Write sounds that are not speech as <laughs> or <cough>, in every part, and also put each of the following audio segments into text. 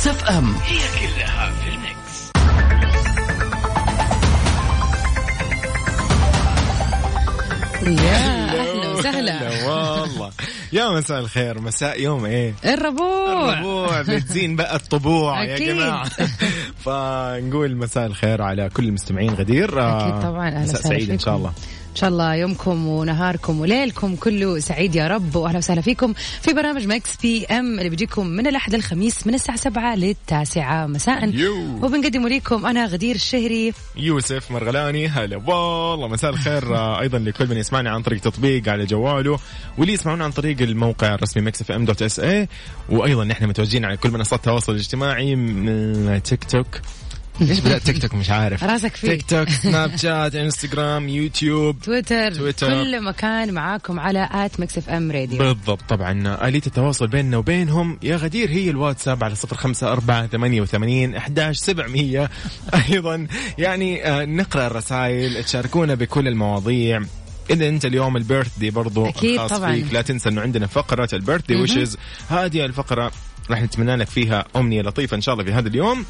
Mix FM. هي كلها في ال mix. يا أهلا وسهلا. والله. يا مساء الخير مساء يوم إيه؟ الربوع. الربوع بتزين بقى الطبوع يا أكيد. جماعة. <laughs> فنقول مساء الخير على كل المستمعين غدير. أكيد طبعا أهلا مساء سعيد إن شاء. الله. شاء الله يومكم ونهاركم وليلكم كله سعيد يا رب وأهلا وسهلا فيكم في برنامج Mix PM اللي بيجيكم من الأحد للخميس من الساعة 7 للتاسعة مساء. يو. وبنقدم لكم أنا غدير الشهري. يوسف مرغلاني هلا والله مساء الخير. <laughs> أيضا لكل من يسمعني عن طريق تطبيق على جواله واللي يسمعونا عن طريق الموقع الرسمي Mix FM dot sa وأيضا نحن متواجدين على كل منصات التواصل الاجتماعي من تيك توك ليش بدأت <laughs> تيك توك؟ مش عارف. راسك فيه. تيك توك سناب <laughs> شات إنستغرام يوتيوب. تويتر, تويتر. كل مكان معاكم على at Mix FM Radio. بالضبط طبعا. آلية التواصل بيننا وبينهم يا غدير هي الواتساب على صفر خمسة أربعة ثمانية وثمانين أحداش سبعمية. <laughs> أيضا. يعني آه، نقرأ الرسائل تشاركونا بكل المواضيع. إذا أنت اليوم ال birthday برضو أكيد الخاص طبعاً. فيك. لا تنسى أنه عندنا فقرة ال birthday wishes هذه الفقرة. راح نتمنى لك فيها أمنية لطيفة إن شاء الله في هذا اليوم.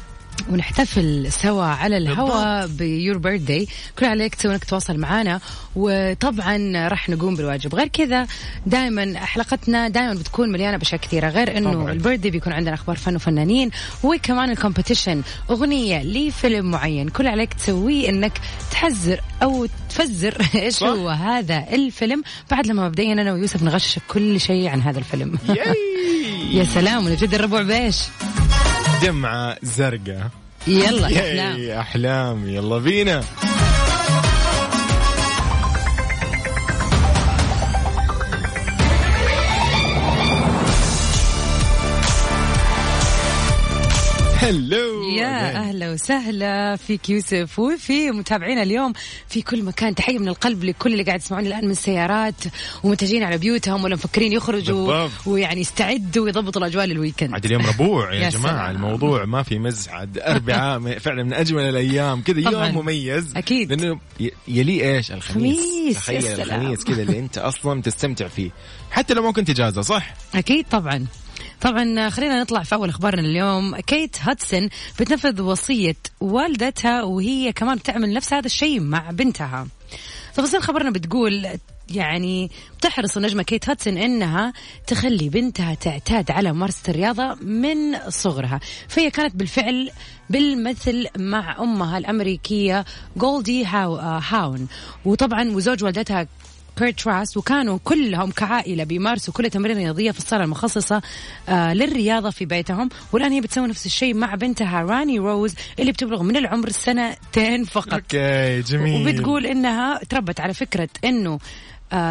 ونحتفل سوا على الهواء ب your birthday كل عليك تسوي إنك تتواصل معنا وطبعا راح نقوم بالواجب. غير كذا دائما حلقتنا دائما بتكون مليانة بأشياء كثيرة. غير إنه طبعاً. ال birthday بيكون عندنا أخبار فن وفنانين وكمان الكومبيتيشن أغنية لفيلم معين. كل عليك تسويه إنك تحذر أو تفزر. <laughs> إيش. هو هذا الفيلم؟ بعد لما مبدئيا أنا ويوسف نغششك كل شيء عن هذا الفيلم. <laughs> يا سلام ونجد الربع بإيش؟ دمعة زرقاء. يلا أحلام. ياي أحلام. يلا بينا. هلو يا أهلا. وسهلا فيك يوسف وفي متابعينا اليوم في كل مكان. تحية من القلب لكل اللي قاعد يسمعوني الآن من السيارات ومتجهين على بيوتهم ولا مفكرين يخرجوا بالضبط. ويعني يستعدوا ويضبطوا الأجواء للويكند. عاد اليوم ربوع يا, <laughs> يا جماعة. سلام. الموضوع ما في مزح عاد أربعاء م- <laughs> فعلا من أجمل الأيام. كذا. يوم مميز. أكيد. لأنه ي- يليه إيش؟ الخميس. خميس، تخيل. الخميس كذا اللي أنت أصلا تستمتع فيه. حتى لو ما كنت إجازة صح؟ أكيد طبعا. طبعا خلينا نطلع في أول أخبارنا اليوم. كيت هدسون بتنفذ وصية والدتها وهي كمان بتعمل نفس هذا الشيء مع بنتها. تفاصيل خبرنا بتقول يعني بتحرص النجمة كيت هدسون إنها تخلي بنتها تعتاد على ممارسة الرياضة من صغرها. فهي كانت بالفعل بالمثل مع أمها الأمريكية جولدي هاو هاون وطبعا وزوج والدتها كيرت راسل وكانوا كلهم كعائلة بيمارسوا كل تمارين رياضية في الصالة المخصصة آه للرياضة في بيتهم. والآن هي بتسوي نفس الشيء مع بنتها راني روز اللي بتبلغ من العمر سنتين فقط. أوكي جميل. وبتقول إنها تربت على فكرة إنه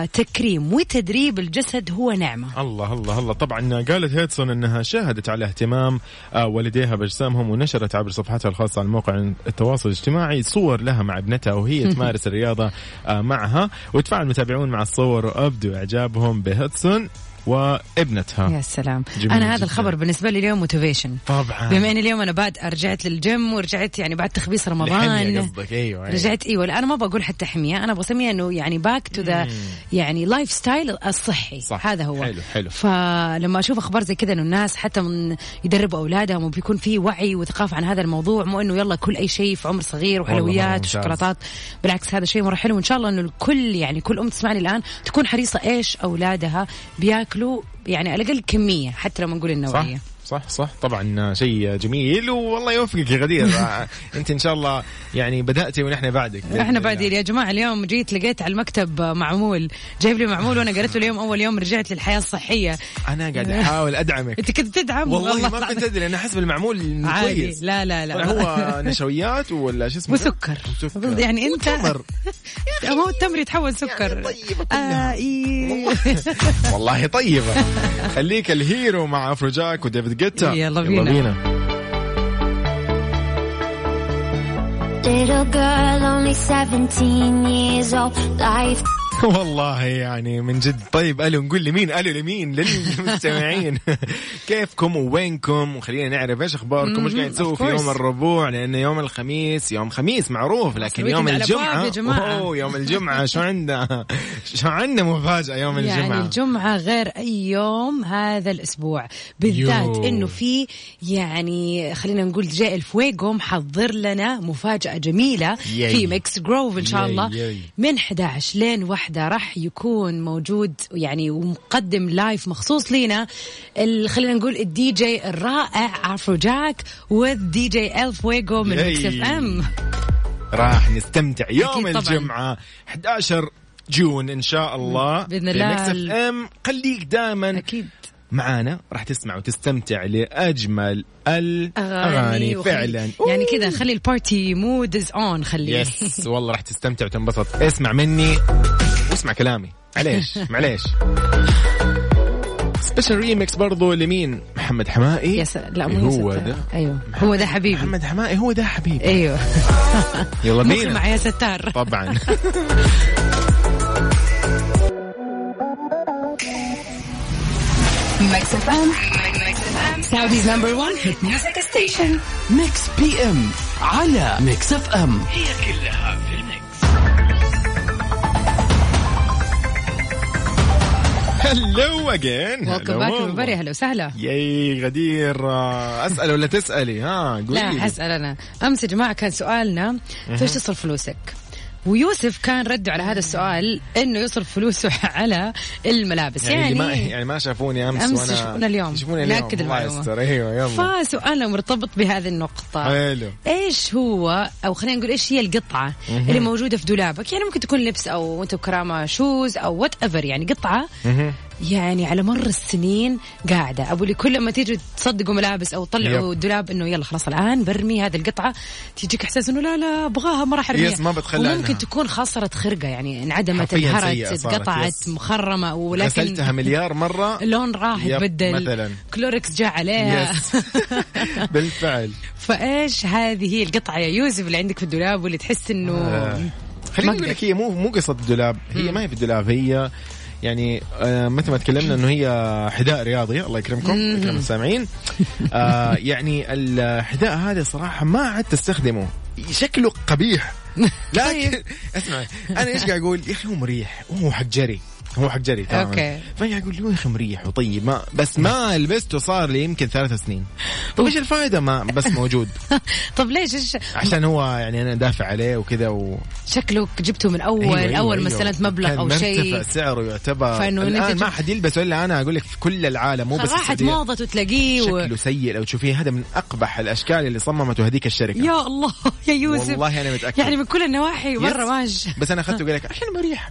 تكريم وتدريب الجسد هو نعمة. الله الله الله. طبعا قالت هيدسون إنها شاهدت على اهتمام آه، والديها باجسامهم ونشرت عبر صفحتها الخاصة على موقع التواصل الاجتماعي صور لها مع ابنتها وهي <laughs> تمارس الرياضة آه، معها. وتفاعل المتابعون مع الصور وابدوا إعجابهم بهيدسون. وابنتها. يا سلام. أنا هذا جداً. الخبر بالنسبة لي اليوم motivation طبعا. بما إن اليوم أنا بعد رجعت للجيم ورجعت يعني بعد تخبيص رمضان. قصدك. أيوه أيوة. رجعت أيوه لا أنا ما بقول حتى حمية. أنا أبغى اسميها إنه يعني back to the يعني lifestyle الصحي. صح. هذا هو. حلو، حلو. فلما أشوف أخبار زي كذا إنه الناس حتى من يدربوا أولادهم وبيكون في وعي وثقافة عن هذا الموضوع مو إنه يلا كل أي شيء في عمر صغير وحلويات. وشوكولاتات. بالعكس هذا شيء مرة حلو. وإن شاء الله إنه الكل يعني كل ام تسمعني الآن تكون حريصة إيش أولادها بياكلوا يعني على الأقل كمية حتى لو ما نقول النوعية. صح. صح طبعا شيء جميل والله يوفقك يا غدير. <laughs> أنت إن شاء الله يعني بدأتي ونحن بعدك. إحنا. بعدين يا جماعة اليوم جيت لقيت على المكتب معمول. جايب لي معمول وأنا قريته اليوم أول يوم رجعت للحياة الصحية. أنا قاعد أحاول أدعمك. <laughs> أنت كنت تدعم؟ والله ما العظيم. كنت ادري أنا حسب المعمول كويس. لا لا لا. هو نشويات ولا شو اسمه؟ وسكر. يعني أنت وتمر. <laughs> هو التمر يتحول سكر. يعني طيبة كلها. آه. والله طيبة. خليك الهيرو مع أفروجاك وديفيد جيتا يلا بينا. Little girl, only 17 years old. Life <laughs> والله يعني من جد. طيب ألو نقول لمين؟ ألو لمين؟ للمستمعين. <laughs> كيفكم ووينكم؟ وخلينا نعرف إيش أخباركم؟ وش قاعد تسووا في يوم الربوع؟ لأن يوم الخميس يوم خميس معروف لكن يوم الجمعة. أوه يوم الجمعة. <laughs> شو عندنا؟ شو عندنا مفاجأة يوم يعني الجمعة؟ الجمعة غير أي يوم هذا الأسبوع. بالذات. إنه في يعني خلينا نقول جاء الفويجو محضر لنا مفاجأة جميلة ياي. في Mix Groove إن شاء الله. ياي. من 11 لين واحدة راح يكون موجود يعني ومقدم live مخصوص لينا خلينا نقول الدي جي الرائع Afrojack والدي جي ال فويجو من. Mix FM راح نستمتع يوم. الجمعة 11 جون إن شاء الله. بإذن الله. FM خليك دائما أكيد. معانا. راح تسمع وتستمتع لأجمل الأغاني. فعلا. يعني كذا خلي ال party mood is on خليه yes والله راح تستمتع وتنبسط. اسمع مني. واسمع كلامي. معليش <laughs> معليش. special remix برضو لمين؟ محمد حماقي. يا سلام لا إيه مو هو ياسر. ده؟ أيوه. هو ده حبيبي. محمد حماقي هو ده حبيبي. أيوه. <laughs> يلا بينا. مع يا ستار. طبعا. <laughs> Mix FM. Saudi's number one. Hit music station. Mix PM على Mix FM هي كلها في ال mix. hello again welcome back everybody. أهلا وسهلا ياي غدير. أسأل ولا تسألي؟ ها قولي. لا. حسأل أنا. أمس يا جماعة كان سؤالنا فيش تصرف فلوسك؟ ويوسف كان رده على هذا السؤال إنه يصرف فلوسه <laughs> على الملابس. يعني, يعني, ما يعني ما شافوني أمس أمس وأنا يشوفونا اليوم. يشوفوني اليوم. المعلومة. يستر أيوه يلا. فسؤالنا مرتبط بهذه النقطة. حلو. إيش هو أو خلينا نقول إيش هي القطعة اللي موجودة في دولابك؟ يعني ممكن تكون لبس أو انت وكرامة shoes أو whatever يعني قطعة. مهم. يعني على مر السنين قاعدة أبو اللي كل ما تيجي تصدقوا ملابس أو تطلعوا. الدولاب إنه يلا خلاص الآن برمي هذه القطعة تيجيك إحساس إنه لا لا أبغاها ما راح أرميها يس، ما بتخلى وممكن عنها. تكون خسرت خرقة يعني انعدمت صارت، اتقطعت يس. مخرمة ولكن غسلتها مليار مرة اللون راح يتبدل مثلاً. كلوركس جاء عليها <laughs> بالفعل فإيش هذه هي القطعة يا يوسف اللي عندك في الدولاب واللي تحس إنه آه. خليني أقول. لك هي مو مو قصة الدولاب هي ما هي في الدولاب هي يعني آه مثل ما تكلمنا إنه هي حذاء رياضي الله يكرمكم يكرم السامعين. <laughs> آه يعني الحذاء هذا صراحة ما عاد تستخدمه. شكله قبيح. <laughs> لكن اسمع أنا إيش قاعد أقول؟ يا أخي هو مريح هو حق جري هو حق جري تمام. أوكي. فأنا أقول له يا أخي مريح وطيب ما بس ما لبسته صار لي يمكن ثلاث سنين. طيب إيش الفائده ما بس موجود. <laughs> طب ليش؟ إيش؟ عشان هو يعني أنا دافع عليه وكذا و شكلك جبته من أول أيوة، أيوة، أول ما أيوة. استلمت مبلغ أو شيء. مرتفع سعره يعتبر. فإنه الآن ما حد يلبسه إلا أنا أقول لك في كل العالم مو بس راحت وتلاقيه و... شكله سيء. لو تشوفيه هذا من أقبح الأشكال اللي صممته هذيك الشركة. يا الله <laughs> يا يوسف. والله أنا متأكد. يعني من كل النواحي يس. ماشي بس أنا أخذته وقال لك <laughs> عشان مريح.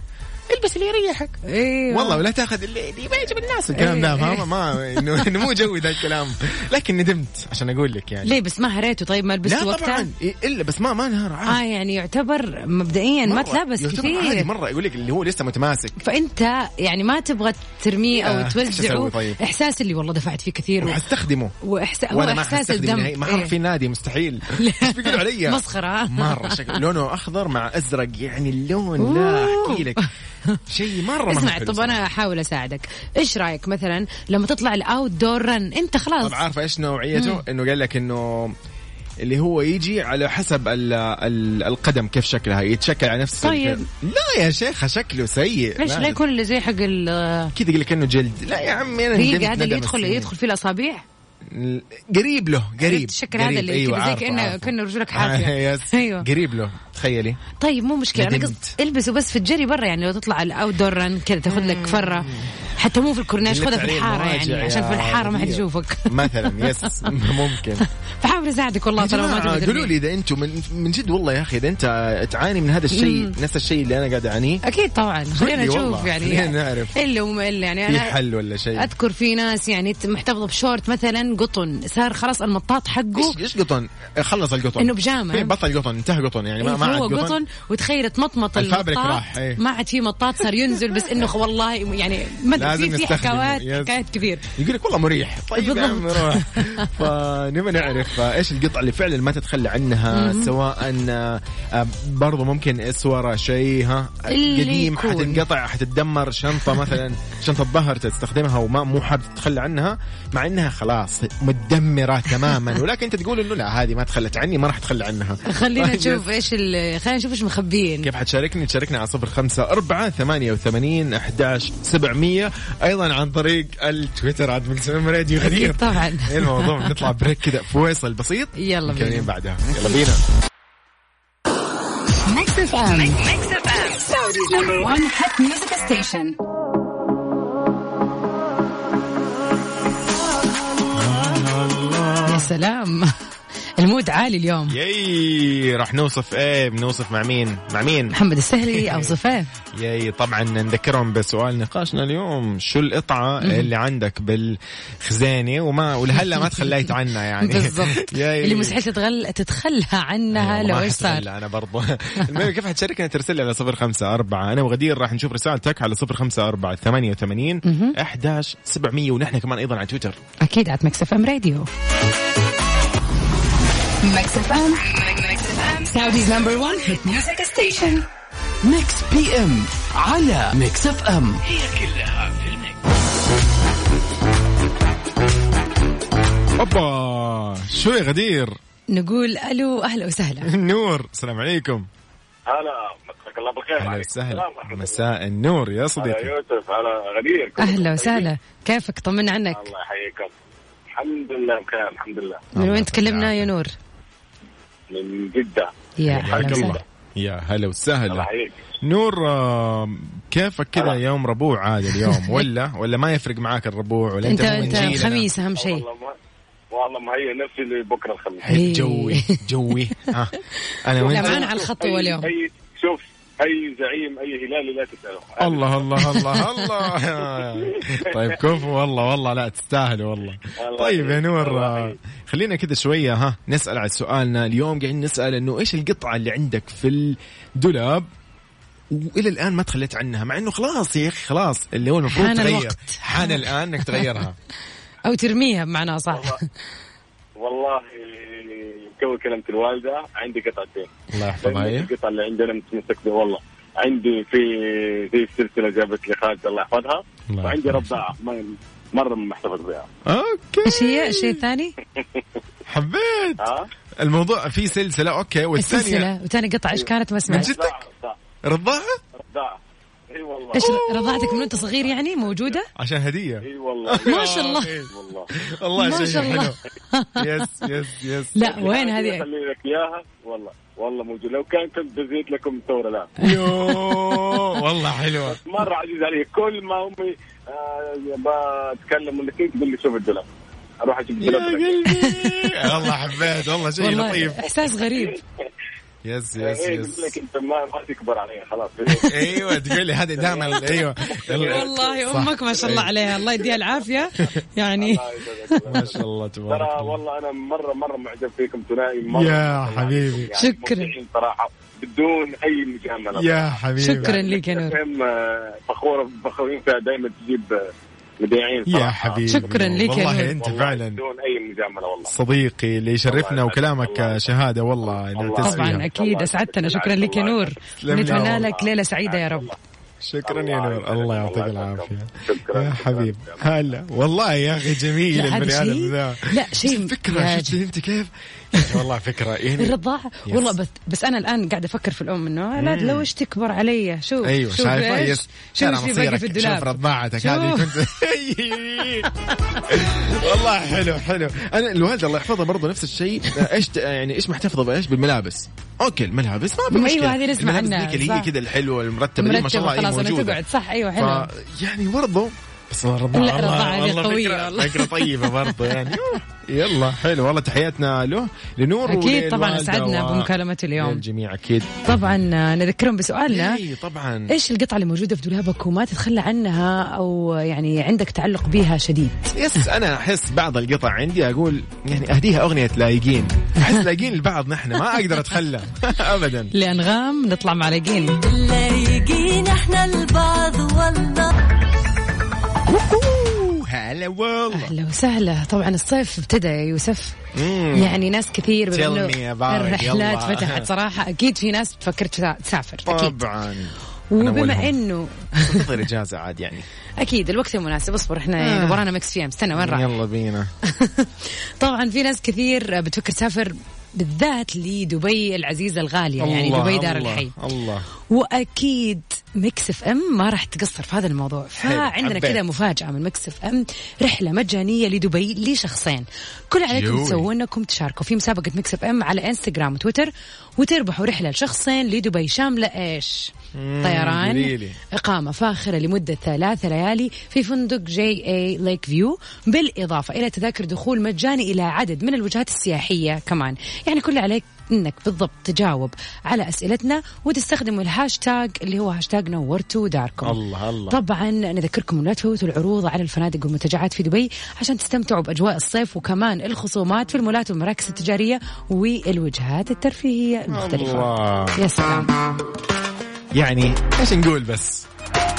البس اللي يريحك. أيوه والله ولا تاخذ اللي اللي ما يعجب الناس الكلام إيه، ده إيه. فاهمة؟ ما انه إنه مو جوي ذا الكلام. لكن ندمت عشان أقول لك يعني. ليه؟ بس ما هريته طيب ما لبسته لا وقتها؟ طبعا إيه، إلا بس ما ما انهار عادي آه يعني يعتبر مبدئيا ما. تلبس يعتبر عادي كثير مرة يقول لك اللي هو لسه متماسك. فأنت يعني ما تبغى ترميه أو آه، توزعه. طيب؟ إحساس اللي والله دفعت فيه كثير. وحستخدمه. وإحساس هو وأنا ما حستخدم الدم. ما إيه. حروح في النادي مستحيل. <laughs> إيش بيقولوا علي؟ مسخرة. مرة شكل لونه أخضر مع أزرق يعني اللون لا. أحكي لك. <laughs> شيء مرة اسمع طب. أنا أحاول أساعدك. إيش رأيك مثلا لما تطلع الاوت دور رن أنت خلاص. طب عارفه إيش نوعيته؟ إنه قال لك إنه اللي هو يجي على حسب ال ال القدم كيف شكلها يتشكل على نفس طيب. لا يا شيخة شكله سيء. ليش؟ لا. يكون اللي زي حق ال- كذا يقول لك إنه جلد. لا يا عمي أنا هذا اللي يدخل السنين. يدخل فيه الاصابع قريب له قريب الشكل قريب. هذا اللي أيوة كذا زي كأنه. كأنه رجلك حافية. <laughs> آه، <laughs> أيوه. قريب له تخيلي. طيب مو مشكلة. أنا. قصد البسه بس في الجري برا يعني لو تطلع ال outdoor run كذا تاخذ لك فرة. حتى مو في الكورنيش خذها في الحارة يعني عشان في الحارة ما حد. يشوفك. مثلا yes <laughs> ممكن. فحاول اساعدك والله طالما ما قولوا لي. إذا أنتم من, من جد والله يا أخي إذا أنت تعاني من هذا الشيء نفس الشيء اللي أنا قاعد أعانيه أكيد طبعا خلينا لي نشوف يعني خلينا نعرف. إلا وما إلا يعني في أنا حل ولا شيء أذكر في ناس يعني محتفظة بشورت مثلا قطن صار خلاص المطاط حقه إيش إيش قطن؟ خلص القطن إنه بيجامة. في بطل قطن انتهى قطن يعني ما, ما إيه، هو عاد قطن وتخيل تمطمط الفابريك راح، إيه. ما عاد في مطاط صار ينزل بس إنه والله يعني ما في في. حكاوات. حكايات كثير يقول لك والله مريح طيب يا عم بالضبط. روح <laughs> فنبغى نعرف آه، إيش القطعة اللي فعلا ما تتخلى عنها سواء آه، آه، برضو ممكن اسوره شيء ها قديم. حتنقطع حتتدمر شنطة مثلا شنطة ظهر تستخدمها وما مو حابب تتخلى عنها مع إنها خلاص مدمره تماما. <laughs> ولكن انت تقول إنه لا هذه ما تخلت عني ما راح أتخلى عنها. خلينا طيب، نشوف إيش خلينا نشوف إيش مخبيين. كيف حتشاركني؟ تشاركنا على صفر خمسة أربعة ثمانية وثمانين أحداش سبعمية. أيضا عن طريق التويتر at Mix FM Radio غدير طبعا. إيه الموضوع نطلع break كذا فويصل بسيط. يلا بينا. بعدها. يلا بينا. Number one hit music station. يا سلام. المود عالي اليوم. ياي راح نوصف إيه بنوصف مع مين؟ مع مين؟ محمد السهلي <laughs> أو صفاه ياي طبعا نذكرهم بسؤال نقاشنا اليوم. شو القطعة اللي عندك بالخزانة؟ وما ولهلا ما تخليت عنها يعني. <laughs> <laughs> بالضبط. اللي مستحيل تتغل تتخلى عنها والله لو ما إيش صار. أنا برضو. المهم كيف حتشاركنا؟ ترسل لي على صفر خمسة أربعة. أنا وغدير راح نشوف رسالتك على صفر خمسة أربعة ثمانية وثمانين أحداش سبعمية. ونحن كمان أيضا على تويتر. أكيد على Mix FM Radio Mix FM. Mix FM. Saudi's number one hit music station. Mix PM على Mix FM أوبا شو يا غدير؟ نقول ألو أهلا وسهلا. <laughs> نور السلام عليكم. هلا مساك الله بالخير. أهلا عليكم وسهلا. مساء النور يا صديقي. يوسف على غدير أهلا؟ وسهلا. كيفك؟ طمنا عنك. الله يحييكم. الحمد لله بخير الحمد لله. من وين تكلمنا يا نور؟ من جدة. يا حياك الله. يا هلا الله وسهلا يحييك. نور آه، كيفك كذا. يوم ربوع عاد اليوم؟ <laughs> ولا ولا ما يفرق معاك الربوع ولا انت أنت؟ الخميس أهم شيء. والله مهيئ نفسي لبكرة الخميس. إيه. جوي جوي. <laughs> ها أنا لا وانت معانا على الخطوه أي- اليوم شوف أي زعيم أي هلالي لا تسأله. الله الله الله الله. <laughs> طيب كفو. والله والله لا تستاهلوا والله. الله طيب يا. نور. خلينا كذا شوية ها نسأل على سؤالنا. اليوم قاعدين نسأل إنه إيش القطعة اللي عندك في الدولاب وإلى الآن ما تخليت عنها؟ مع إنه خلاص يا أخي خلاص. اللي هو المفروض حان تغير. الوقت. حان الآن إنك تغيرها. <laughs> أو ترميها بمعنى صح والله تو كلمت الوالدة عندي قطعتين الله يحفظها هي القطعه اللي عندنا متمسك بها والله. عندي في زي السلسله جابت لي خالد الله يحفظها. وعندي. رضاعه ما- مرة محتفظ بها. أوكي. إيش هي؟ الشيء الثاني؟ <laughs> حبيت. ها؟ الموضوع في سلسلة أوكي. والثانية؟ السلسلة. وثاني قطعة إيش كانت ما من سمعت جد؟ رضاعة رضاعة. رضاعة؟ رضاعة. إي والله. إيش رضاعتك من وأنت صغير يعني؟ موجودة؟ عشان هدية. إي والله. <laughs> ما شاء الله. والله شيء شاء الله. حلو. يس يس يس لا وين هذه؟ خلي لك إياها. والله والله موجود لو كان كنت بزيد لكم ثورة الآن. يو والله حلوة. مرة عزيز علي كل ما أمي آه بتكلم ولا تقول لي شوف الدولاب أروح أجيب يا الدولاب لك. قلبي. والله حبيت. والله شيء لطيف. إحساس غريب. yes yes yes قلت لك إنت ما ما تكبر علي خلاص. أيوه تقول لي هذا دائما أيوه. والله. أمك ما شاء الله إيه. عليها. الله يديها العافية. <laughs> يعني الله يسعدك. ما شاء الله تبارك ترى الله. والله أنا مره مرة معجب فيكم ثنائي مرة يا مرة حبيبي. يعني شكراً. صراحة بدون أي مجاملة. يا حبيبي. شكرا لك يا نور. آه، فخوره فخورين فيها دائما تجيب آه، مذيعين يا صراحة. حبيبي شكراً لك يا والله نور. أنت والله فعلا بدون أي مجاملة والله صديقي اللي يشرفنا الله وكلامك يسعدك. شهادة والله الله نعتز طبعا أكيد أسعدتنا شكرا لك يا نور نتمنى والله. لك ليلة سعيدة يا رب شكرا يا نور. الله يعطيك العافية. شكرا يا. حبيب. هلا. والله يا أخي جميل البني آدم ذا. لا، شيء فكرة شفت أنت كيف؟ <laughs> والله فكرة يعني الرضاعة يس. والله بس بس أنا الآن قاعدة أفكر في الأم إنه لا لو إيش تكبر علي؟ شوف أيوه شوف شايفة؟ يس. شوف مصيرك. في شوف رضاعتك. هذه. كنت <laughs> والله حلو حلو. أنا الوالده الله يحفظها برضه نفس الشيء. إيش يعني إيش محتفظة بإيش؟ بالملابس. أوكي الملابس ما في أيوة، مشكلة. هذه نسمع الملابس ذيك اللي هي. كذا الحلوة المرتبة اللي ما شاء الله أنا موجودة. تقعد. صح أيوه حلو. يعني برضه بس الرضاعة لا، الرضاعة قوية فكرة, والله. فكرة طيبة برضه يعني. <laughs> يلا حلو والله تحياتنا له لنور أكيد طبعا أسعدنا و- بمكالمته اليوم. للجميع أكيد. طبعا آه، نذكرهم بسؤالنا. إي طبعا. إيش القطعة اللي موجودة في دولابك وما تتخلى عنها أو يعني عندك تعلق بها شديد. يس أنا أحس بعض القطع عندي أقول يعني أهديها أغنية لايقين. أحس لايقين لبعض نحن ما أقدر أتخلى. <laughs> ابدا. لأنغام نطلع مع لاقين لايقين إحنا البعض. هلا والله. أهلا وسهلا. طبعا الصيف ابتدى يا يوسف. مم. يعني ناس كثير. الرحلات. فتحت. صراحة أكيد في ناس تفكر تسا- تسافر طبعا. وبما. إنه تنتظر إجازة عاد يعني. <laughs> أكيد الوقت المناسب. اصبر إحنا يعني ورانا مكس في ام استنى وين راح؟ يلا بينا. <laughs> طبعا في ناس كثير بتفكر تسافر. بالذات لدبي العزيزه الغاليه يعني الله، دبي دار الله، الحي. الله. وأكيد Mix FM ما راح تقصر في هذا الموضوع. فعندنا. كذا مفاجأة من Mix FM رحلة مجانية لدبي لشخصين. كل عليكم يوي. تسووا انكم تشاركوا في مسابقة Mix FM على انستغرام وتويتر وتربحوا رحلة لشخصين لدبي. شاملة إيش؟ طيران قوليلي. إقامة فاخرة لمدة ثلاث ليالي في فندق JA Lake View بالإضافة إلى تذاكر دخول مجاني إلى عدد من الوجهات السياحية كمان. يعني كل عليك إنك بالضبط تجاوب على أسئلتنا وتستخدموا الهاشتاج اللي هو هاشتاج نورتوا داركم الله الله. طبعا نذكركم لا تفوتوا العروض على الفنادق والمنتجعات في دبي عشان تستمتعوا بأجواء الصيف وكمان الخصومات في المولات والمراكز التجارية والوجهات الترفيهية المختلفة. الله. يا سلام. يعني إيش نقول بس؟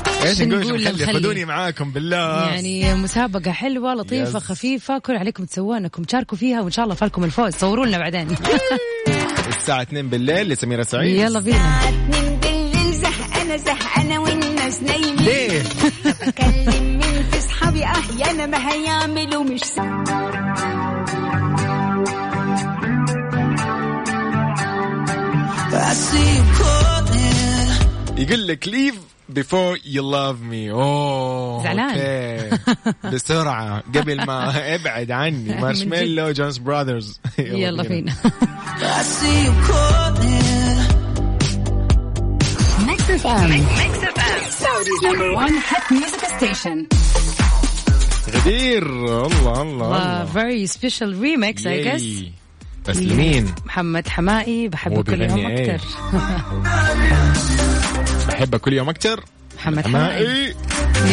إيش إيش نقول؟ نقول نخلي؟ خذوني معاكم بالله. يعني مسابقة حلوة لطيفة يس. خفيفة كل عليكم تسووها انكم تشاركوا فيها وإن شاء الله فالكم الفوز. صوروا لنا بعدين. <laughs> الساعة 2 بالليل لسميرة سعيد. يلا بينا. اتنين بالليل زهقانة زهقانة والناس نايمين. ليه؟ بكلم مين؟ في صحابي أحيانا ما هيعملوا مش يقول لك leave before you love me. أوه زعلان. okay. <laughs> بسرعة قبل ما <laughs> أبعد عني. Marshmello Jonas Brothers يلا فينا. Music station. غدير. الله الله الله. الله very special remix I guess yay. بس لمين؟ محمد حماقي بحبك كل يوم إيه؟ أكثر <laughs> بحبك كل يوم أكثر محمد حماقي. حماقي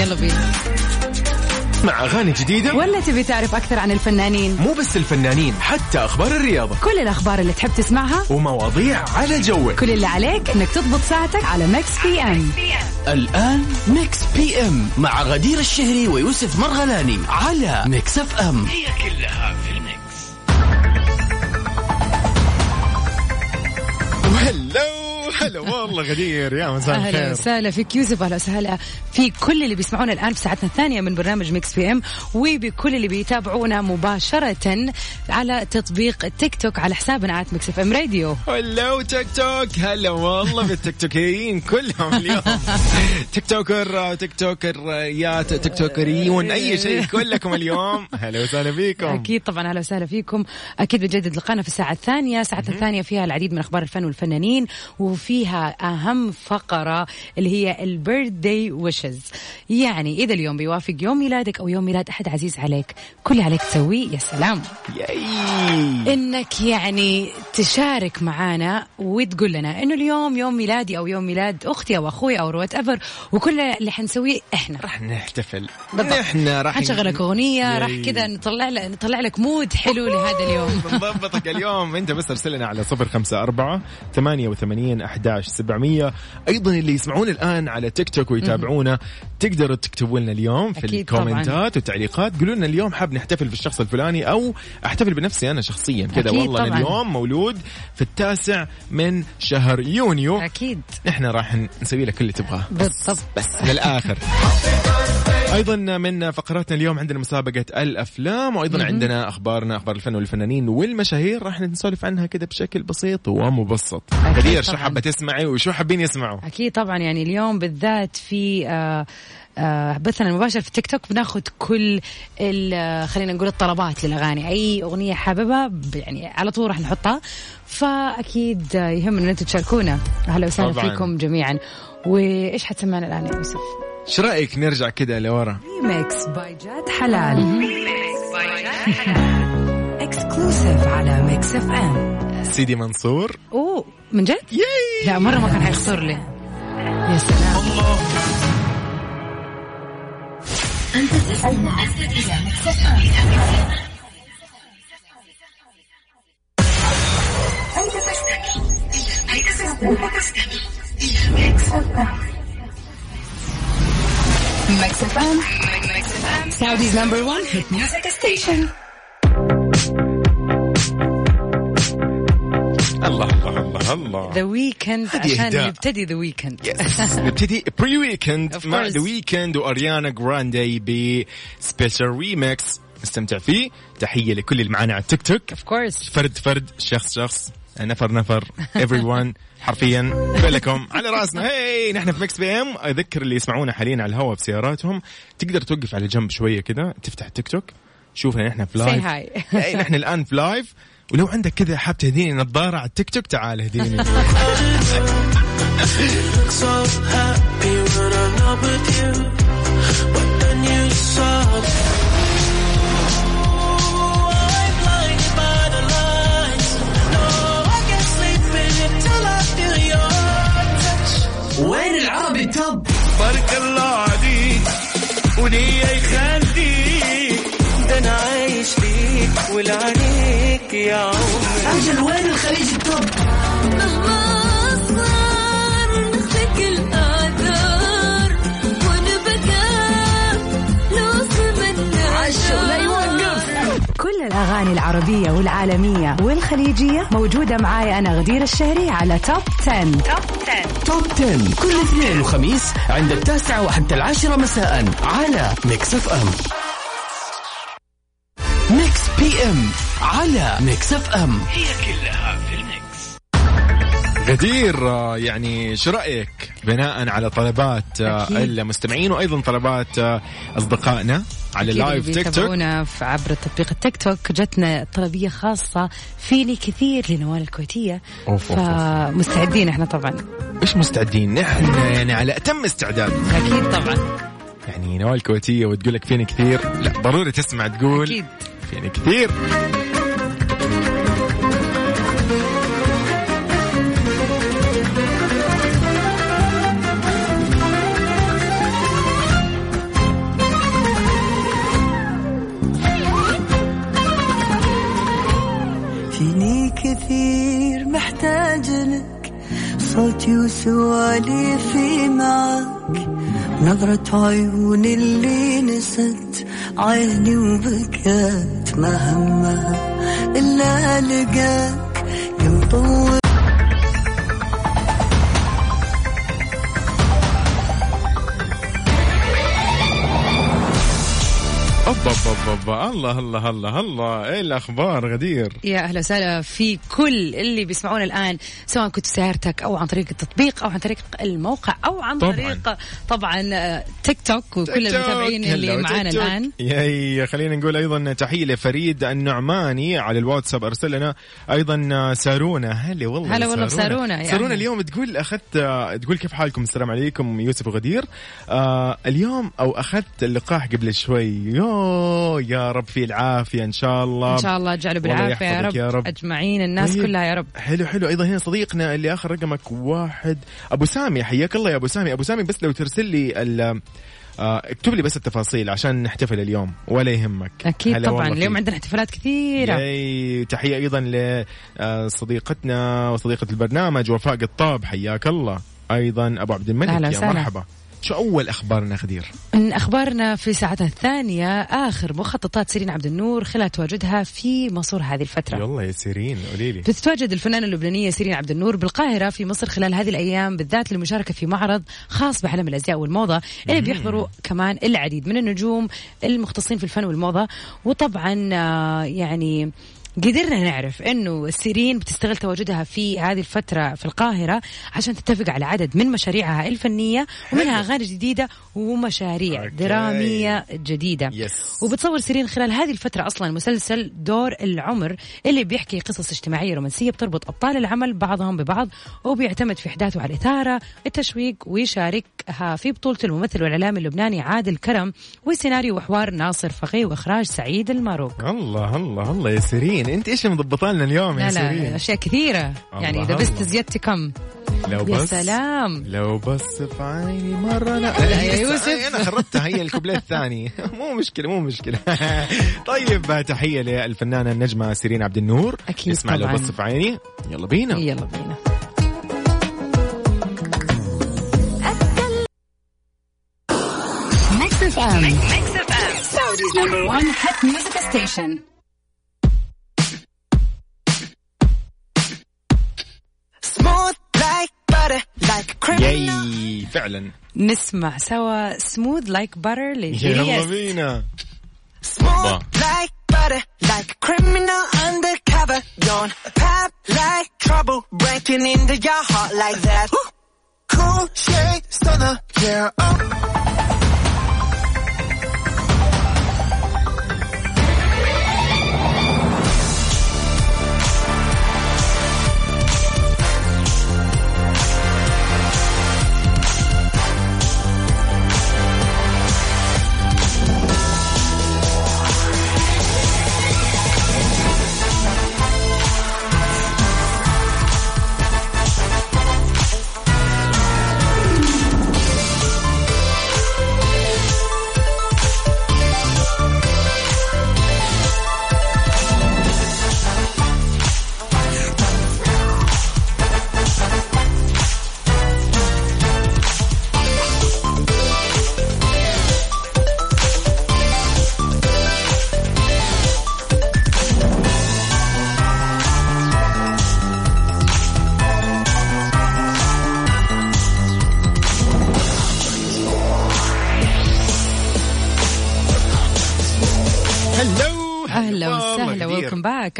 يلا بينا. مع أغاني جديدة. ولا تبي تعرف أكثر عن الفنانين؟ مو بس الفنانين حتى أخبار الرياضة. كل الأخبار اللي تحب تسمعها. ومواضيع على ذوقك. كل اللي عليك إنك تضبط ساعتك على Mix PM الآن Mix PM مع غدير الشهري ويوسف مرغلاني على Mix FM هي كلها في ال mix hello هلا والله غدير يا مساء أهلا الخير. وسهلا فيك. يوسف أهلا وسهلا في كل اللي بيسمعونا الآن في ساعتنا الثانية من برنامج Mix PM وبكل اللي بيتابعونا مباشرة على تطبيق التيك توك على حسابنا at Mix FM Radio hello TikTok هلا والله بالتيك توكيين <laughs> كلهم اليوم. <laughs> TikToker تيك توكريات تيك توكريون <laughs> أي شيء كلكم اليوم. هلا وسهلا فيكم. أكيد طبعا أهلا وسهلا فيكم. أكيد بنجدد لقانا في الساعة الثانية. ساعتنا الثانية فيها العديد من أخبار الفن والفنانين وفيها أهم فقرة اللي هي ال birthday wishes يعني إذا اليوم بيوافق يوم ميلادك أو يوم ميلاد أحد عزيز عليك كل اللي عليك تسويه يا سلام. yay. إنك يعني تشارك معانا وتقول لنا إنه اليوم يوم ميلادي أو يوم ميلاد أختي أو أخوي أو whatever وكل اللي حنسويه إحنا. راح نحتفل. بالضبط. نحن راح حنشغل لك أغنية راح. كذا نطلع لك نطلع لك mood حلو لهذا اليوم. <laughs> بنضبطك اليوم. أنت بس أرسل لنا على صفر خمسة أربعة ثمانية وثمانين أحداش سبعمية. أيضا اللي يسمعون الآن على تيك توك ويتابعونا تقدروا تكتبوا لنا اليوم في طبعاً. ال comments والتعليقات. قولوا لنا اليوم حاب نحتفل بالشخص الفلاني أو أحتفل بنفسي أنا شخصيا كذا. والله طبعاً. اليوم مولود في التاسع من شهر يونيو. أكيد. إحنا راح نسوي لك كل اللي تبغاه. بالضبط. بس للآخر. أيضا من فقراتنا اليوم عندنا مسابقة الأفلام وأيضا عندنا أخبارنا أخبار الفن والفنانين والمشاهير. راح نسولف عنها كده بشكل بسيط ومبسط. كثير طبعاً. حابه تسمعي وشو حابين يسمعوا؟ أكيد طبعا يعني اليوم بالذات في آه آه بثنا المباشر في تيك توك بناخذ كل ال- آه، خلينا نقول الطلبات للأغاني. أي أغنية حاببها يعني على طول راح نحطها. فأكيد آه، يهمنا إن أنتم تشاركونا. أهلا وسهلا. فيكم جميعا. وإيش حتسمعنا الآن يا يوسف؟ إيش رأيك نرجع كده لورا؟ ريميكس باي جاد حلال. اكسكلوسيف على ميكس اف ام سيدي منصور. أوه. من جد؟ لا مره ما كان حيخسر لي يا سلام Mix FM. Saudi's number one hit music station. الله الله الله. الله ذا ويكند عشان. نبتدي the weekend <laughs> نبتدي pre-weekend مع. The Weeknd و Ariana Grande ب special remix نستمتع فيه. تحية لكل اللي معانا على ال TikTok of course فرد فرد شخص شخص. نفر نفر. Everyone. <laughs> حرفيا. كلكم على راسنا. hey نحن في Mix PM أذكر اللي يسمعونا حاليا على الهواء بسياراتهم. تقدر توقف على جنب شوية كده. تفتح التيك توك شوفنا نحنا في live <laughs> نحن الآن في live ولو عندك كذا حاب تهديني نظارة على التيك توك تعال touch. <laughs> وين العربي التوب بارك الله عليك وليا يخليك ده أنا عايش ليك ولعنيك يا عمري. أجل وين الخليج التوب مهما نخفك الآثار ونبكى نوصل من عالشغل لا يوقف. كل الأغاني العربية والعالمية والخليجية موجودة معاي أنا غدير الشهري على توب 10. Top 10 كل اثنين وخميس عند التاسعة وحتى العاشرة مساء على Mix FM Mix PM على Mix FM هي كلها في ال mix. غدير يعني شو رأيك؟ بناء على طلبات آه، أكيد. المستمعين وأيضا طلبات آه، أصدقائنا على أكيد live TikTok في عبر تطبيق التيك توك جتنا طلبية خاصة فيني كثير لنوال الكويتية. أوف، أوف، أوف. فمستعدين إحنا طبعا. إيش مستعدين؟ نحن يعني على أتم استعداد. أكيد طبعا. يعني نوال كويتيه وتقول لك فيني كثير لا ضروري تسمع تقول. أكيد. فيني كثير. فيني كثير محتاج لك. صوتي وسواليفي معك. نظرة عيون اللي نست. عيني مهما إلا لقاك كم طول أوبا أوبا أوبا الله الله الله الله. إيه الأخبار غدير؟ يا أهلا وسهلا في كل اللي بيسمعونا الآن سواء كنت سيارتك أو عن طريق التطبيق أو عن طريق الموقع أو عن طبعاً. طريق طبعا آه، تيك توك وكل تيك توك. المتابعين اللي معانا. الآن. ياي خلينا نقول أيضا تحية لفريد النعماني على الواتساب. أرسل لنا أيضا سارونا. هلا والله هلا والله بسارونا يعني. سارونا اليوم تقول أخذت تقول كيف حالكم؟ السلام عليكم يوسف وغدير. آه اليوم أو أخذت اللقاح قبل شوي. يو يا رب في العافية إن شاء الله. إن شاء الله اجعله بالعافية يا رب, يا رب. أجمعين الناس طيب. كلها يا رب. حلو حلو. أيضا هنا صديقنا اللي آخر رقمك واحد. أبو سامي حياك الله يا أبو سامي. أبو سامي بس لو ترسل لي ال- آه، اكتب لي بس التفاصيل عشان نحتفل اليوم ولا يهمك. أكيد طبعا اليوم. عندنا احتفالات كثيرة. ياي تحية أيضا لصديقتنا وصديقة البرنامج وفاء قطاب حياك الله. أيضا أبو عبد الملك يا وسهلا. مرحبا. شو أول أخبارنا غدير؟ من أخبارنا في ساعتها الثانية آخر مخططات سيرين عبد النور خلال تواجدها في مصر هذه الفترة. يلا يا سيرين قولي لي. تتواجد الفنانة اللبنانية سيرين عبد النور بالقاهرة في مصر خلال هذه الأيام بالذات للمشاركة في معرض خاص بعالم الأزياء والموضة اللي بيحضروا كمان العديد من النجوم المختصين في الفن والموضة. وطبعا آه، يعني قدرنا نعرف إنه سيرين بتستغل تواجدها في هذه الفترة في القاهرة عشان تتفق على عدد من مشاريعها الفنية ومنها أغاني جديدة ومشاريع okay. درامية جديدة. yes وبتصور سيرين خلال هذه الفترة أصلا مسلسل دور العمر اللي بيحكي قصص اجتماعية رومانسية بتربط أبطال العمل بعضهم ببعض وبيعتمد في أحداثه على الإثارة التشويق ويشاركها في بطولة الممثل والإعلامي اللبناني عادل كرم والسيناريو وحوار ناصر فقيه وإخراج سعيد الماروك. الله الله الله يا سيرين. انت إيش مضبطه لنا اليوم يا لا لا سيرين؟ أشياء كثيرة. يعني. از يت كم؟ لو يا بس سلام. لو بس في عيني مرة لا, لا يا يوسف. أنا خربتها هي الكوبليه الثاني. <laughs> مو مشكلة مو مشكلة. <laughs> طيب تحية للفنانة النجمة سيرين عبد النور. أكيد نسمع لو. بس في عيني. يلا بينا. يلا بينا. Mix FM. Mix FM. Saudi's number one hit music butter, like a criminal. ياي فعلا نسمع سوا سموث لايك باتر يلا لجيليس بينا Smooth like butter, like a criminal undercover. Don't pop like trouble, breaking into your heart like that. Cool shade stunner, yeah. Oh.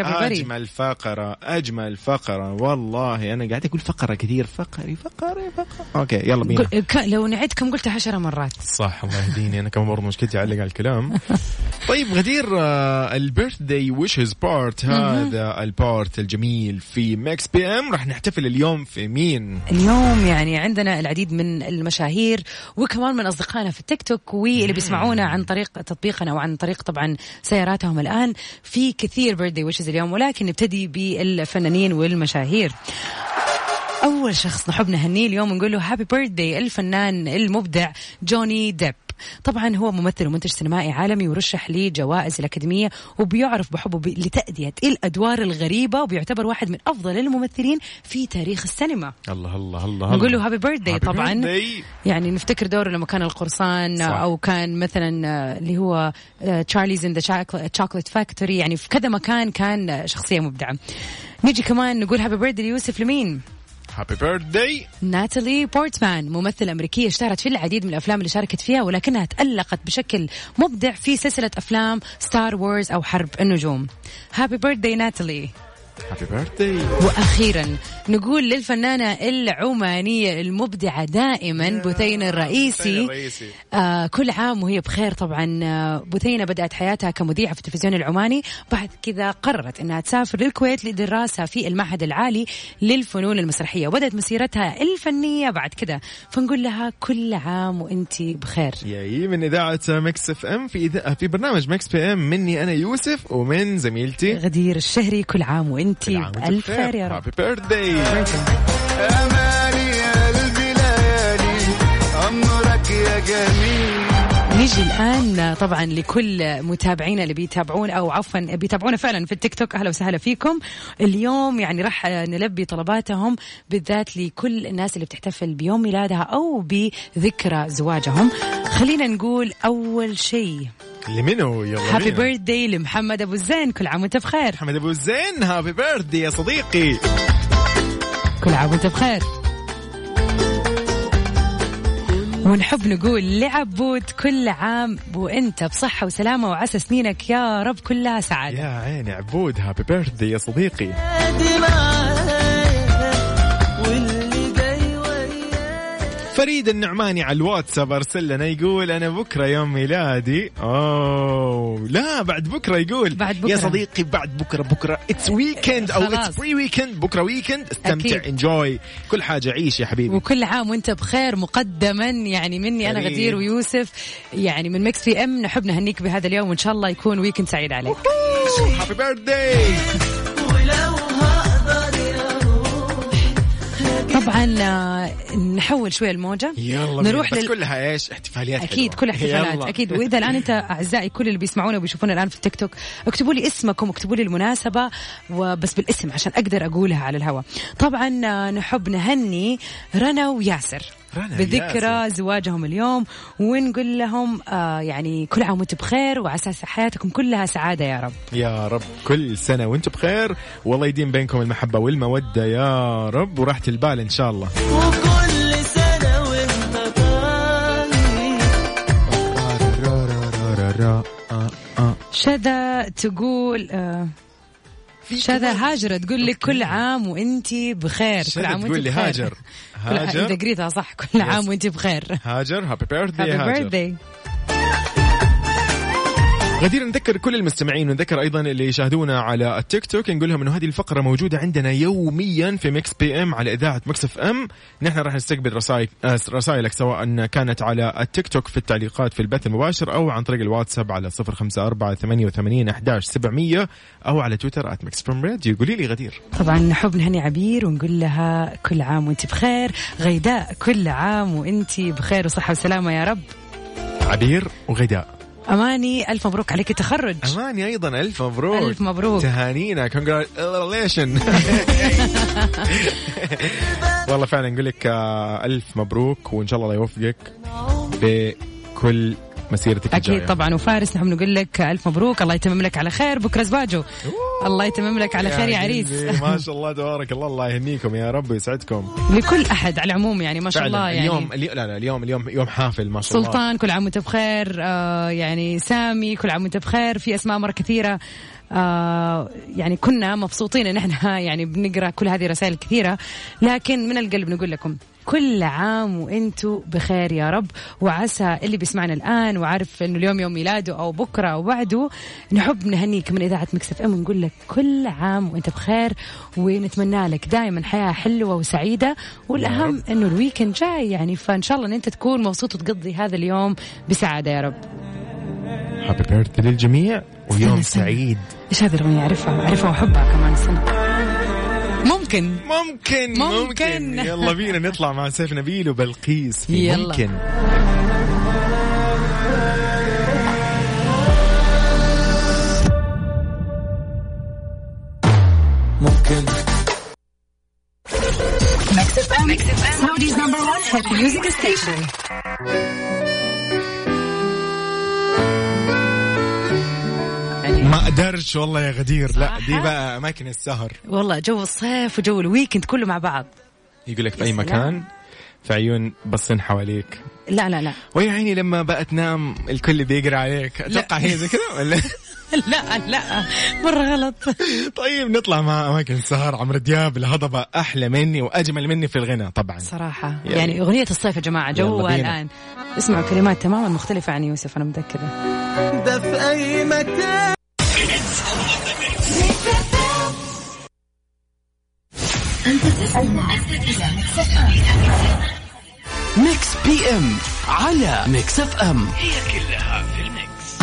Everybody أجمل فقره أجمل فقرة. والله أنا قاعد أقول فقرة كثير. فقري فقري فقره okay يلا بينا. قل- لو نعد كم قلتها عشرة مرات. صح الله يهديني. أنا كمان برضه مشكلتي اعلق على الكلام. <laughs> طيب غدير ال birthday wishes part هذا البارت الجميل في Mix PM راح نحتفل اليوم في مين؟ اليوم يعني عندنا العديد من المشاهير وكمان من أصدقائنا في التيك توك واللي بيسمعونا عن طريق تطبيقنا وعن طريق طبعا سياراتهم الآن. في كثير birthday wishes اليوم ولكن نبتدي بالفنانين والمشاهير. أول شخص نحب نهنيه اليوم نقول له happy birthday الفنان المبدع جوني ديب. طبعا هو ممثل ومنتج سينمائي عالمي ورشح لجوائز الأكاديمية وبيعرف بحبه لتأدية الأدوار الغريبة وبيعتبر واحد من أفضل الممثلين في تاريخ السينما. الله الله الله نقول له happy birthday طبعا. birthday. يعني نفتكر دوره لما كان القرصان صح. أو كان مثلا آه، اللي هو Charlie and the Chocolate Factory يعني في كذا مكان كان شخصية مبدعة. نيجي كمان نقول happy birthday ليوسف لمين؟ happy birthday ناتالي بورتمان ممثلة أمريكية اشتهرت في العديد من الأفلام اللي شاركت فيها ولكنها تألقت بشكل مبدع في سلسلة أفلام Star Wars أو حرب النجوم. happy birthday ناتالي happy birthday وأخيرا نقول للفنانة العمانية المبدعة دائما بثينه الرئيسي. الرئيسي. آه كل عام وهي بخير طبعا. آه، بثينه بدأت حياتها كمذيعة في التلفزيون العماني. بعد كذا قررت إنها تسافر للكويت لدراسة في المعهد العالي للفنون المسرحية. وبدأت مسيرتها الفنية بعد كذا. فنقول لها كل عام وانت بخير. yay من إذاعة Mix FM في إذا في برنامج Mix PM مني أنا يوسف ومن زميلتي غدير الشهري كل عام وانت وأنت بألف خير يا رب. happy birthday امالي قلبي ليالي عمرك يا جميل نيجي الآن طبعا لكل متابعينا اللي بيتابعون أو عفوا بيتابعونا فعلا في التيك توك. أهلا وسهلا فيكم. اليوم يعني راح نلبي طلباتهم بالذات لكل الناس اللي بتحتفل بيوم ميلادها أو بذكرى زواجهم. خلينا نقول أول شيء لمنو يلا هابي بينا. بيرثدي لمحمد أبو الزين. كل عام وأنت بخير. محمد أبو زين هابي بيرثدي يا صديقي. كل عام وأنت بخير. ونحب نقول لعبود كل عام وأنت بصحة وسلامة وعسى سنينك يا رب كلها سعادة. يا عيني عبود happy birthday يا صديقي. فريد النعماني على الواتساب أرسل لنا يقول أنا بكرة يوم ميلادي. أوه. لا بعد بكرة يقول. بعد بكرة. يا صديقي بعد بكرة بكرة. it's weekend أو. it's pre weekend بكرة weekend استمتع أكيد. enjoy كل حاجة عيش يا حبيبي. وكل عام وأنت بخير مقدما. يعني مني أنا. غدير ويوسف. يعني من Mix PM نحب نهنيك بهذا اليوم. وإن شاء الله يكون weekend سعيد عليك. happy birthday <laughs> طبعا آه، نحول شوية الموجة. يلا نروح بس لل... كلها إيش؟ احتفاليات أكيد حلوة. كل احتفالات يلا. أكيد. وإذا الآن أنت أعزائي كل اللي بيسمعونا وبيشوفونا الآن في التيك توك اكتبوا لي اسمكم اكتبوا لي المناسبة وبس بالاسم عشان أقدر أقولها على الهواء. طبعا آه، نحب نهني رنا وياسر. بذكرى زواجهم اليوم ونقول لهم آه يعني كل عام وأنتم بخير وعسى حياتكم كلها سعادة يا رب. يا رب كل سنة وأنتم بخير والله يديم بينكم المحبة والمودة يا رب وراحة البال إن شاء الله. وكل سنة وانت شذا تقول آه شذا هاجر تقول لك كل عام وانت بخير كل عام وانت بخير. هاجر. هاجر. إذا قريتها صح كل عام وانت بخير. هاجر؟ happy birthday happy هاجر. birthday غدير نذكر كل المستمعين ونذكر أيضا اللي يشاهدونا على التيك توك نقول لهم إنه هذه الفقرة موجودة عندنا يوميا في Mix PM على إذاعة Mix FM. نحن راح نستقبل رسائل آه، رسائلك سواء كانت على التيك توك في التعليقات في البث المباشر أو عن طريق الواتساب على 054 88 11 700 أو على تويتر at Mix FM Radio قولي لي غدير. طبعا نحب نهني عبير ونقول لها كل عام وأنت بخير غيداء كل عام وأنت بخير وصحة وسلامة يا رب. عبير وغيداء أماني ألف مبروك عليك التخرج. أماني أيضا ألف مبروك. ألف مبروك. تهانينا congratulations <laughs> والله فعلا نقول لك آه، ألف مبروك وإن شاء الله الله يوفقك بكل مسيرتك أكيد الجاية. طبعا. وفارس نحب نقول لك ألف مبروك. الله يتمم لك على خير. بكرة زواجه الله يتمم لك على خير يا عريس. <laughs> ما شاء الله تبارك الله. الله يهنيكم يا رب ويسعدكم. لكل أحد على العموم يعني ما شاء الله يعني. اليوم اليوم لا لا اليوم اليوم يوم حافل ما شاء الله. سلطان كل عام وانت بخير. آه يعني سامي كل عام وانت بخير. في أسماء مرة كثيرة. آه يعني كنا مبسوطين إن إحنا <laughs> يعني بنقرأ كل هذه الرسائل الكثيره لكن من القلب نقول لكم كل عام وأنتم بخير يا رب. وعسى اللي بيسمعنا الآن وعارف إنه اليوم يوم ميلاده أو بكرة أو بعده نحب نهنيك من إذاعة Mix FM ونقول لك كل عام وأنت بخير ونتمنى لك دائما حياة حلوة وسعيدة. والأهم إنه ال weekend جاي يعني فإن شاء الله إن أنت تكون مبسوط وتقضي هذا اليوم بسعادة يا رب. happy birthday للجميع ويوم. سعيد. إيش هذه الأغنية؟ أعرفها أعرفها وأحبها كمان استنى. ممكن ممكن ممكن. يلا بينا نطلع مع سيف نبيل وبلقيس في يلا. ممكن ممكن Saudi's number one hit music station. ما أقدرش والله يا غدير. لا؟ دي بقى أماكن السهر. والله جو الصيف وجو ال weekend كله مع بعض. يقول لك في أي. مكان في عيون باصين حواليك. لا لا لا. ويا عيني لما بقى تنام الكل بيقرأ عليك. أتوقع هي زي كذا ولا؟ <laughs> لا لا. مرة غلط. طيب نطلع مع أماكن السهر عمرو دياب الهضبة أحلى مني وأجمل مني في الغنى طبعا. صراحة. يعني- يعني أغنية الصيف يا جماعة جوها بينا. الآن. اسمعوا كلمات تماما مختلفة عن يوسف أنا متأكدة. ده في أي مكان. Mix PM على Mix FM. هي كلها في ال mix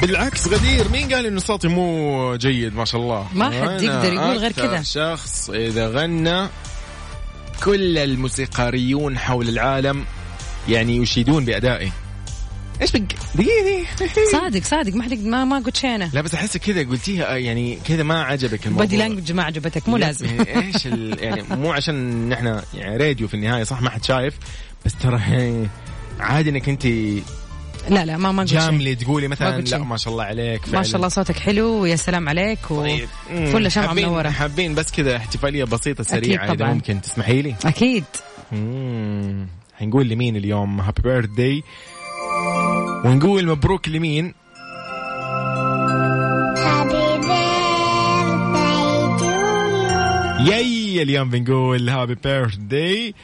بالعكس غدير مين قال إنه صوتي مو جيد؟ ما شاء الله. ما حد يقدر يقول غير كذا. شخص إذا غنى كل الموسيقاريون حول العالم يعني يشيدون بادائي إيش بق دقيقة صادق صادق ما حد ما ما قلت شيء أنا. لا بس احسك كذا قلتيها يعني كذا ما عجبك الموضوع. بادي لانجوج ما عجبتك مو لا، لازم. يعني إيش ال... <laughs> يعني مو عشان نحن يعني راديو في النهاية صح؟ ما حد شايف. بس ترى يعني عادي إنك أنت لا لا ما ما جاملة تقولي مثلا لا. ما شاء الله عليك ما فعلاً. شاء الله صوتك حلو ويا سلام عليك طيب. وفل شمعة حابين- منورة حابين بس كذا احتفالية بسيطة سريعة إذا طبعاً. ممكن تسمحي لي. أكيد. مم. حنقول لمين اليوم؟ هابي بيرثدي ونقول مبروك لمين؟ ياي اليوم بنقول هابي بيرثدي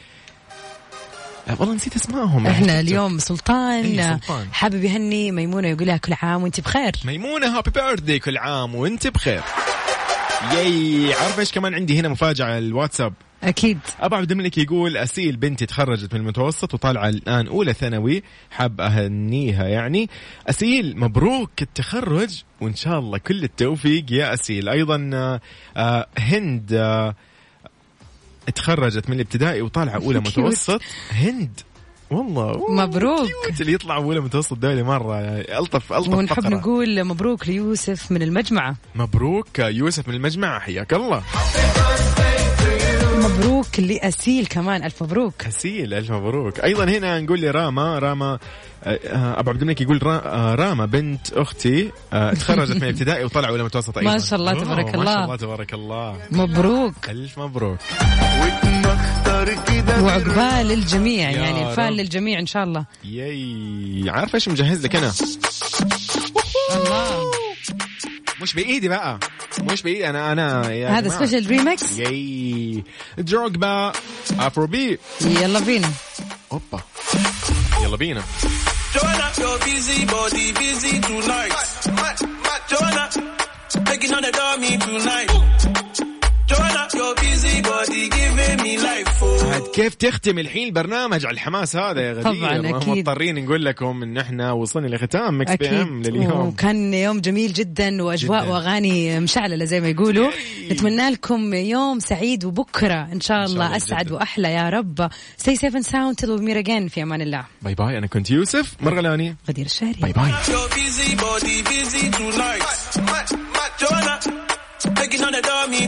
والله نسيت اسمائهم. إحنا اليوم سلطان, إيه، سلطان. حابب يهني ميمونة يقول لها كل عام وانت بخير. ميمونة هابي بيرثدي كل عام وانت بخير. ياي عارف إيش كمان عندي هنا مفاجأة على الواتساب؟ أكيد أبو عبد الملك يقول أسيل بنتي تخرجت من المتوسط وطالعة الآن أولى ثانوي حاب أهنيها يعني أسيل مبروك التخرج وإن شاء الله كل التوفيق يا أسيل أيضا آه، هند آه، تخرجت من الابتدائي وطالعة أولى. <laughs> متوسط هند والله مبروك. كيوت اللي يطلع أولى متوسط دولي مرة يعني ألطف ألطف ونحب فقرة. نقول مبروك ليوسف من المجمعة مبروك يوسف من المجمع حياك الله مبروك لأسيل كمان. ألف مبروك. أسيل ألف مبروك. أيضا هنا نقول لراما راما آه، آه، أبو عبد الملك يقول آه، راما بنت أختي آه، تخرجت من ابتدائي وطلع ولا متوسط أيضا. ما شاء الله، تبارك ما الله. شاء الله. تبارك الله. مبروك. ألف مبروك. وعقبال الجميع يعني رب. للجميع إن شاء الله. ياي عارف إيش مجهز لك أنا؟ الله. مش بإيدي بقى. مش بإيدي. أنا أنا يا هذا. special remix ياي. Drogba Afro B يلا بينا. أوبا. يلا بينا. Joanna, your busy body busy tonight. Joanna, taking on the dummy tonight. عاد كيف تختم الحين البرنامج على الحماس هذا يا غدير؟ طبعاً، ما أكيد. مضطرين نقول لكم إن إحنا وصلنا لختام Mix PM لليوم. وكان يوم جميل جدا وأجواء جداً. وأغاني مشعللة زي ما يقولوا. نتمنى لكم يوم سعيد وبكرة. إن شاء شاء الله الله أسعد جداً. وأحلى يا رب. And so until we meet again. في أمان الله. bye bye أنا كنت يوسف. مرغلاني غدير الشهري. bye bye taking on the dummy.